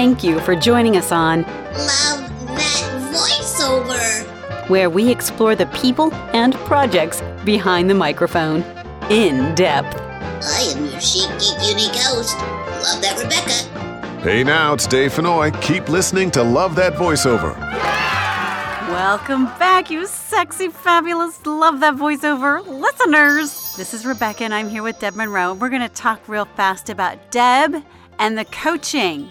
thank you for joining us on Love that voiceover. where we explore the people and projects behind the microphone in depth. I am your chic, geek, unique host. Love that, Rebecca. Hey now, it's Dave Fennoy. Keep listening to Love That Voiceover. Welcome back, you sexy, fabulous, love that voiceover listeners. This is Rebecca, and I'm here with Deb Munro. We're going to talk real fast about Deb and the coaching.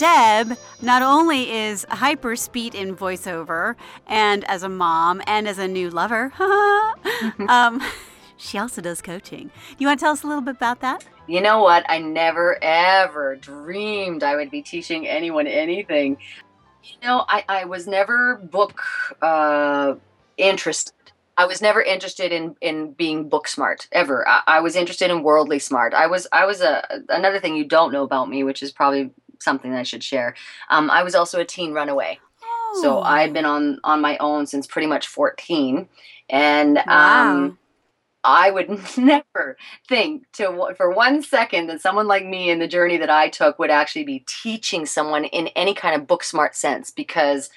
Deb not only is hyper speed in voiceover and as a mom and as a new lover, um, she also does coaching. You want to tell us a little bit about that? You know what? I never ever dreamed I would be teaching anyone anything. You know, I, I was never book uh, interested. I was never interested in in being book smart ever. I, I was interested in worldly smart. I was I was a another thing you don't know about me, which is probably something I should share. Um, I was also a teen runaway. So I had been on on my own since pretty much 14 and Wow. um I would never think to for one second that someone like me in the journey that I took would actually be teaching someone in any kind of book smart sense because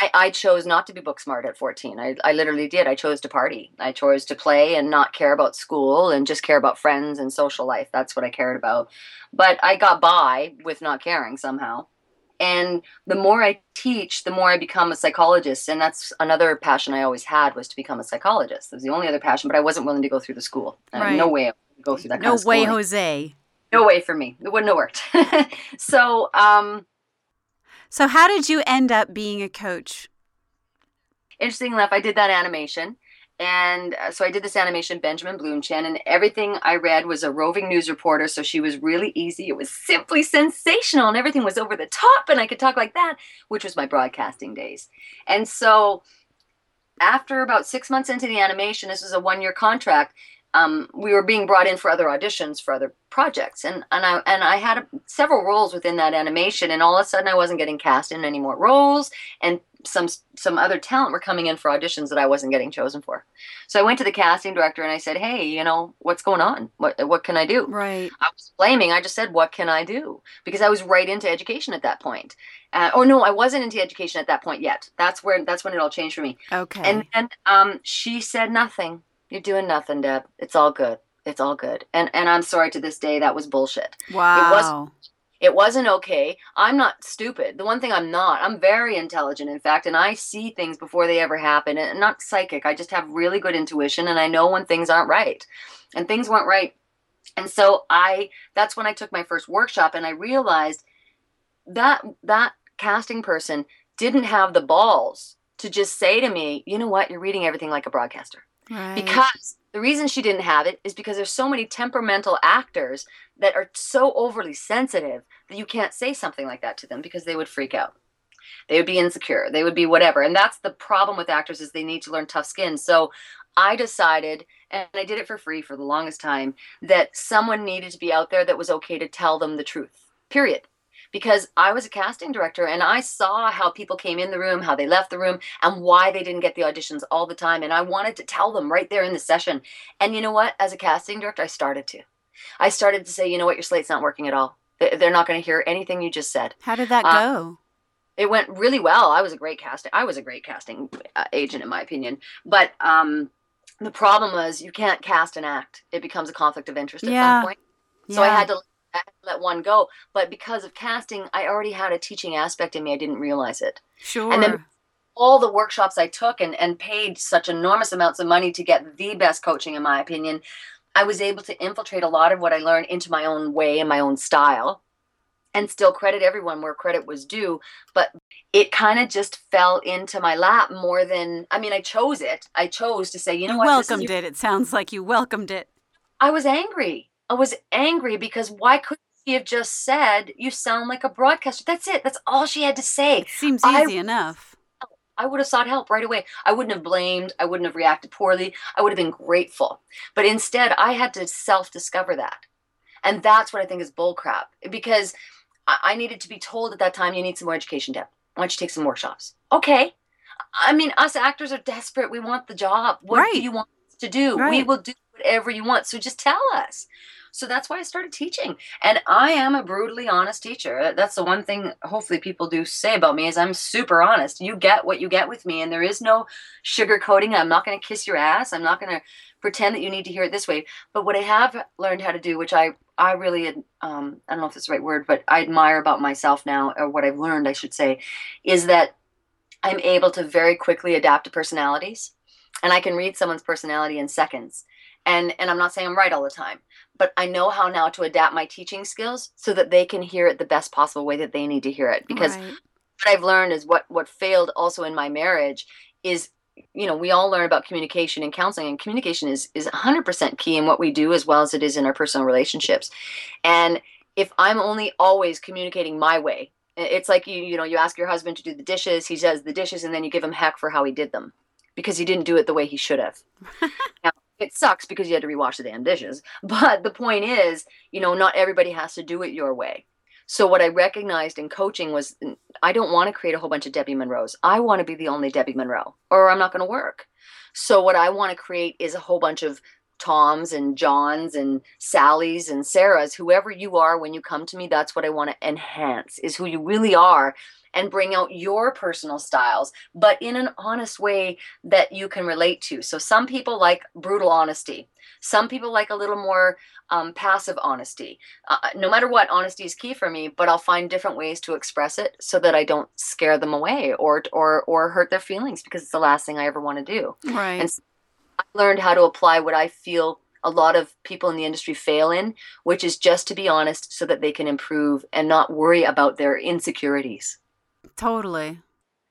I, I chose not to be book smart at 14. I, I literally did. I chose to party. I chose to play and not care about school and just care about friends and social life. That's what I cared about. But I got by with not caring somehow. And the more I teach, the more I become a psychologist. And that's another passion I always had was to become a psychologist. It was the only other passion, but I wasn't willing to go through the school. Right. no way I would go through that No way, schooling. Jose. No way for me. It wouldn't have worked. so, um, So, how did you end up being a coach? interesting enough, I did that animation. And uh, so I did this animation, Benjamin Blümchen, and everything I read was a roving news reporter. So she was really easy. It was simply sensational, and everything was over the top, and I could talk like that, which was my broadcasting days. And so after about six months into the animation, this was a one year contract. Um, we were being brought in for other auditions for other projects, and and I and I had several roles within that animation, and all of a sudden I wasn't getting cast in any more roles, and some some other talent were coming in for auditions that I wasn't getting chosen for. So I went to the casting director and I said, "Hey, you know what's going on? What what can I do?" Right. I was blaming. I just said, "What can I do?" Because I was right into education at that point. Uh, or no, I wasn't into education at that point yet. That's where that's when it all changed for me. Okay. And then um, she said nothing. You're doing nothing, Deb. It's all good. It's all good. And and I'm sorry to this day that was bullshit. wow. It wasn't okay. I'm not stupid. The one thing I'm not, I'm very intelligent, in fact, and I see things before they ever happen. And I'm not psychic. I just have really good intuition, and I know when things aren't right. And things weren't right. And so I, that's when I took my first workshop, and I realized that that casting person didn't have the balls to just say to me, you know what, you're reading everything like a broadcaster. Right. Because the reason she didn't have it is because there's so many temperamental actors that are so overly sensitive that you can't say something like that to them because they would freak out. They would be insecure. They would be whatever. And that's the problem with actors is they need to learn tough skin. So I decided, and I did it for free for the longest time, that someone needed to be out there that was okay to tell them the truth. Period because I was a casting director and I saw how people came in the room, how they left the room, and why they didn't get the auditions all the time. And I wanted to tell them right there in the session. And you know what? As a casting director, I started to. I started to say, you know what? Your slate's not working at all. They- They're not going to hear anything you just said. How did that uh, go? It went really well. I was a great casting. I was a great casting uh, agent, in my opinion. But um, the problem was you can't cast and act. It becomes a conflict of interest at Yeah. some point. So I had to I let one go. But because of casting, I already had a teaching aspect in me. I didn't realize it. Sure. and then- All the workshops I took and, and paid such enormous amounts of money to get the best coaching, in my opinion, I was able to infiltrate a lot of what I learned into my own way and my own style and still credit everyone where credit was due. But it kind of just fell into my lap more than, I mean, I chose it. I chose to say, you know you what? welcomed it. It sounds like you welcomed it. I was angry. I was angry because why couldn't she have just said, You sound like a broadcaster? That's it. That's all she had to say. Seems I- easy enough. I would have sought help right away. I wouldn't have blamed. I wouldn't have reacted poorly. I would have been grateful. But instead, I had to self discover that. And that's what I think is bullcrap because I-, I needed to be told at that time, You need some more education, Deb. Why don't you take some workshops? Okay. I mean, us actors are desperate. We want the job. What Right. do you want us to do? We will do whatever you want. So just tell us. So that's why I started teaching. And I am a brutally honest teacher. That's the one thing hopefully people do say about me is I'm super honest. You get what you get with me and there is no sugarcoating. I'm not going to kiss your ass. I'm not going to pretend that you need to hear it this way. But what I have learned how to do, which I I really um, I don't know if it's the right word, but I admire about myself now, or what I've learned, I should say, is that I'm able to very quickly adapt to personalities, and I can read someone's personality in seconds. And and I'm not saying I'm right all the time, but I know how now to adapt my teaching skills so that they can hear it the best possible way that they need to hear it. Because Right. what I've learned is what what failed also in my marriage is you know we all learn about communication and counseling and communication is is 100% key in what we do as well as it is in our personal relationships and if i'm only always communicating my way it's like you you know you ask your husband to do the dishes he does the dishes and then you give him heck for how he did them because he didn't do it the way he should have now, it sucks because you had to rewash the damn dishes but the point is you know not everybody has to do it your way so what I recognized in coaching was I don't want to create a whole bunch of Debbie Munroes. I want to be the only Debbie Munro, or I'm not going to work. So what I want to create is a whole bunch of Toms and Johns and Sallys and Sarahs, whoever you are when you come to me, that's what I want to enhance is who you really are and bring out your personal styles, but in an honest way that you can relate to. So some people like brutal honesty. Some people like a little more um, passive honesty. Uh, no matter what, honesty is key for me, but I'll find different ways to express it so that I don't scare them away or or or hurt their feelings because it's the last thing I ever want to do. Right. And I learned how to apply what I feel a lot of people in the industry fail in, which is just to be honest so that they can improve and not worry about their insecurities. Totally.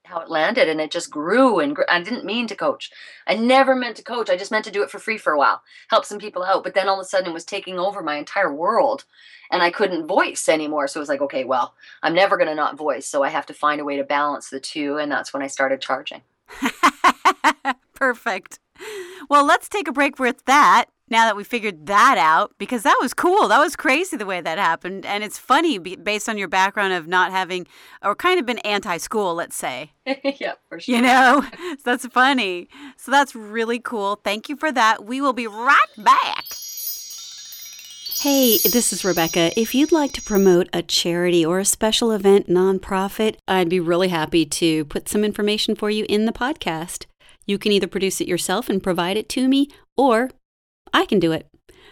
How it landed and it just grew and grew. I didn't mean to coach. I never meant to coach. I just meant to do it for free for a while, help some people out. But then all of a sudden it was taking over my entire world and I couldn't voice anymore. So it was like, okay, well, I'm never going to not voice. So I have to find a way to balance the two. And that's when I started charging. Perfect. Well, let's take a break with that now that we figured that out because that was cool. That was crazy the way that happened. And it's funny based on your background of not having or kind of been anti school, let's say. yeah, for sure. You know, so that's funny. So that's really cool. Thank you for that. We will be right back. Hey, this is Rebecca. If you'd like to promote a charity or a special event nonprofit, I'd be really happy to put some information for you in the podcast. You can either produce it yourself and provide it to me, or I can do it.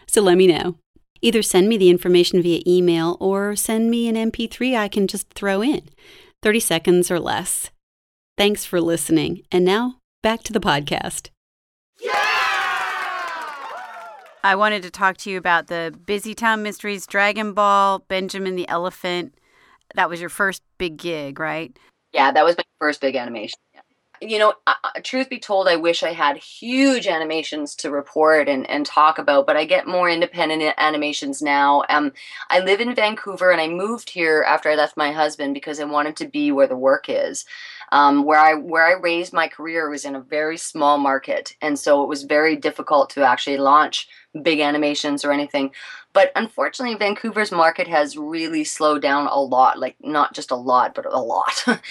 So let me know. Either send me the information via email or send me an MP3 I can just throw in. 30 seconds or less. Thanks for listening. And now, back to the podcast. I wanted to talk to you about the Busytown Mysteries, Dragon Ball, Benjamin the Elephant. That was your first big gig, right? Yeah, that was my first big animation. You know, uh, truth be told, I wish I had huge animations to report and, and talk about, but I get more independent animations now. Um, I live in Vancouver and I moved here after I left my husband because I wanted to be where the work is. Um, where I where I raised my career was in a very small market, and so it was very difficult to actually launch big animations or anything. But unfortunately, Vancouver's market has really slowed down a lot. Like not just a lot, but a lot.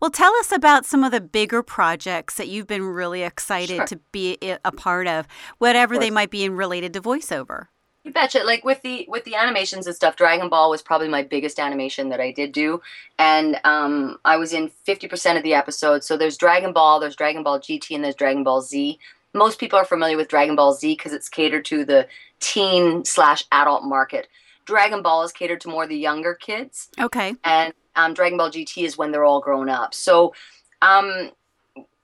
Well, tell us about some of the bigger projects that you've been really excited Sure. to be a part of, whatever they might be in related to voiceover. You betcha. Like with the with the animations and stuff, Dragon Ball was probably my biggest animation that I did do, and um, I was in fifty percent of the episodes. So there's Dragon Ball, there's Dragon Ball GT, and there's Dragon Ball Z. Most people are familiar with Dragon Ball Z because it's catered to the teen slash adult market. Dragon Ball is catered to more the younger kids Okay. and um, Dragon Ball GT is when they're all grown up. So, um,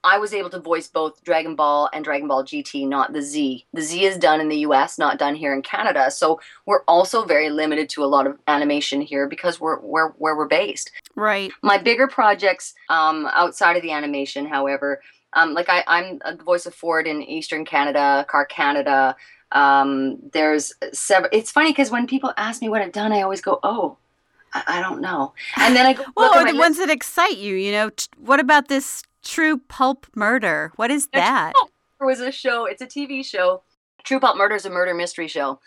I was able to voice both Dragon Ball and Dragon Ball GT, not the Z. The Z is done in the US, not done here in Canada. So we're also very limited to a lot of animation here because we're where where we're based. Right. My bigger projects um, outside of the animation, however, um, like I, I'm the voice of Ford in Eastern Canada, Car Canada. Um, there's several. It's funny because when people ask me what I've done, I always go, "Oh, I, I don't know," and then I go, Well, or the list. ones that excite you, you know, t- what about this true pulp murder? What is that? There was a show. It's a TV show. True Pulp Murder is a murder mystery show.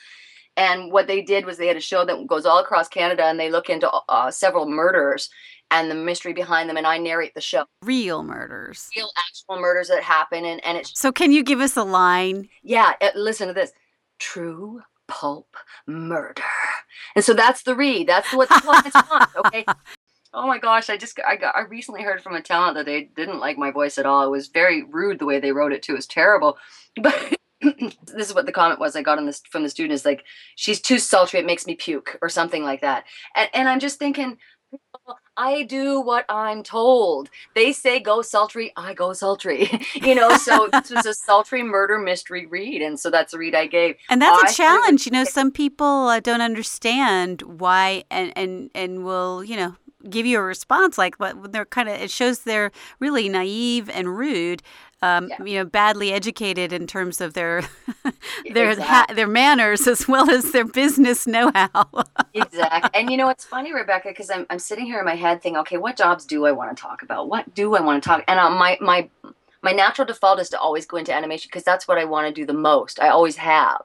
And what they did was they had a show that goes all across Canada, and they look into uh, several murders and the mystery behind them. And I narrate the show, Real murders. real actual murders that happen, and and it's So, can you give us a line? Yeah, uh, listen to this. True pulp, murder. And so that's the read. That's what the clients want. Okay. Oh my gosh, I just I got I recently heard from a talent that they didn't like my voice at all. It was very rude the way they wrote it too. It was terrible. But this is what the comment was I got on this from the student is like, she's too sultry, it makes me puke, or something like that. And and I'm just thinking, I do what I'm told. They say go sultry, I go sultry. you know, so this was a sultry murder mystery read, and so that's the read I gave. And that's I a challenge. You know, some people uh, don't understand why, and and and will you know give you a response like what they're kind of. It shows they're really naive and rude. Um, Yeah. You know, badly educated in terms of their their ha- their manners as well as their business know-how. exactly. And you know what's funny, Rebecca, because I'm I'm sitting here in my head thinking, okay, what jobs do I want to talk about? What do I want to talk? And uh, my my my natural default is to always go into animation because that's what I want to do the most. I always have.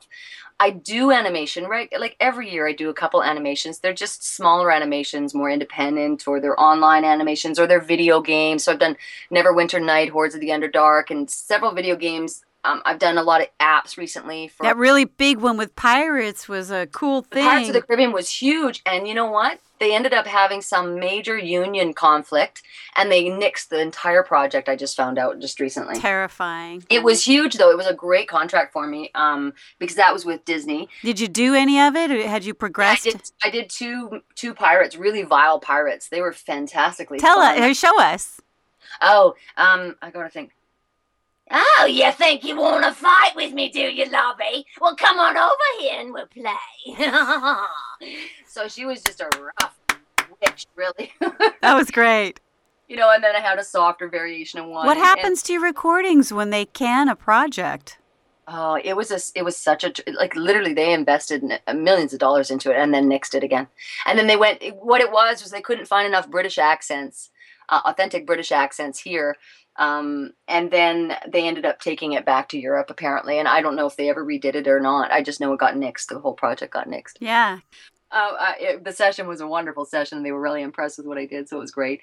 I do animation, right? Like every year I do a couple animations. They're just smaller animations, more independent, or they're online animations, or they're video games. So I've done Neverwinter Night, Hordes of the Underdark, and several video games. Um, I've done a lot of apps recently for that really big one with pirates was a cool thing. Pirates of the Caribbean was huge, and you know what? They ended up having some major union conflict, and they nixed the entire project. I just found out just recently. Terrifying. It was huge, though. It was a great contract for me, um, because that was with Disney. Did you do any of it? Or had you I progressed? did. I did two two pirates, really vile pirates. They were fantastically. Tell fun. us. Show us. Oh, um, I gotta think. Oh, you think you want to fight with me, do you, Lobby? Well, come on over here and we'll play. So she was just a rough witch, really. That was great. you know, and then I had a softer variation of one. What and- happens to your recordings when they can a project? Oh, it was a, it was such a, like literally they invested millions of dollars into it and then nixed it again. And then they went, what it was was they couldn't find enough British accents, uh, authentic British accents here. Um, and then they ended up taking it back to Europe apparently. And I don't know if they ever redid it or not. I just know it got nixed. The whole project got nixed. Yeah. Uh, uh, it, the session was a wonderful session. They were really impressed with what I did, so it was great.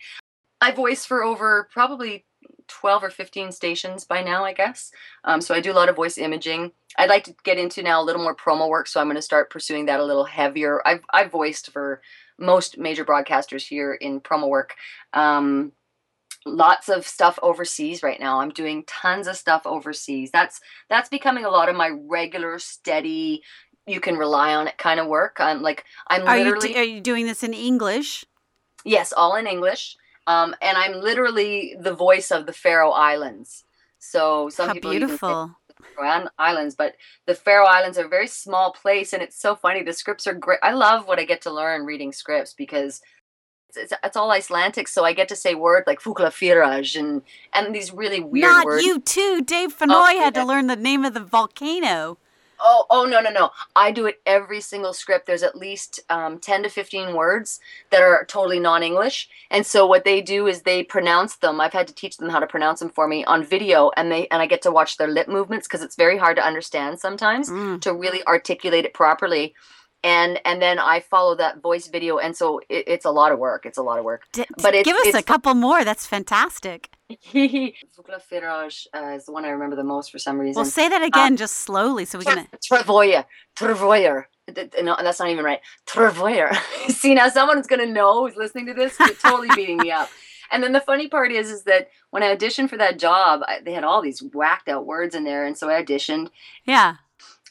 I voice for over probably 12 or 15 stations by now, I guess. Um, so I do a lot of voice imaging. I'd like to get into now a little more promo work, so I'm going to start pursuing that a little heavier. I've, I've voiced for most major broadcasters here in promo work. Um, lots of stuff overseas right now. I'm doing tons of stuff overseas. That's that's becoming a lot of my regular, steady, you can rely on it kind of work. I'm like I'm Are you literally do, are you doing this in English? Yes, all in English. Um, and I'm literally the voice of the Faroe Islands. So some How people beautiful. Islands, but the Faroe Islands are a very small place, and it's so funny. The scripts are great. I love what I get to learn reading scripts because it's, it's, all Icelandic, so I get to say words like fugla and and these really weird words. Not words. you too. Dave Fennoy had to learn the name of the volcano. Oh, oh no, no, no! I do it every single script. There's at least um, ten to fifteen words that are totally non-English, and so what they do is they pronounce them. I've had to teach them how to pronounce them for me on video, and they and I get to watch their lip movements because it's very hard to understand sometimes Mm. to really articulate it properly. And and then I follow that voice video, and so it, it's a lot of work. It's a lot of work. D- But it's- give us a couple more. That's fantastic. Firaj uh, is the one I remember the most for some reason. Well, say that again, just slowly, so we can. Travoya. Travoyer. No, that's not even right. Travoyer. See, now someone's going to know who's listening to this. You're totally beating me up. And then the funny part is, is that when I auditioned for that job, I, they had all these whacked out words in there. And so I auditioned. Yeah.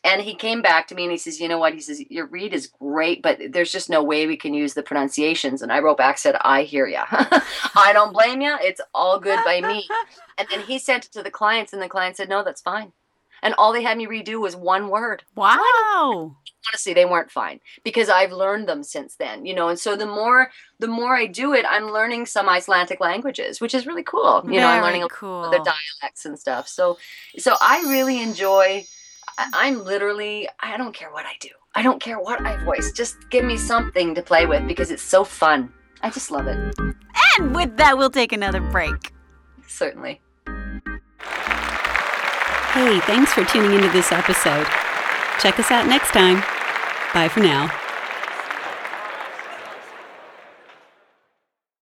And he came back to me and he says, You know what? He says, Your read is great, but there's just no way we can use the pronunciations. And I wrote back, said, I hear ya. I don't blame you. It's all good by me. And then he sent it to the clients, and the client said, No, that's fine. And all they had me redo was one word. Wow. Honestly, they weren't fine because I've learned them since then, you know. And so the more the more I do it, I'm learning some Icelandic languages, which is really cool. You know, I'm learning cool. the dialects and stuff. So, so I really enjoy. I- I'm literally. I don't care what I do. I don't care what I voice. Just give me something to play with because it's so fun. I just love it. And with that, we'll take another break. Certainly. Hey, thanks for tuning into this episode. Check us out next time. Bye for now.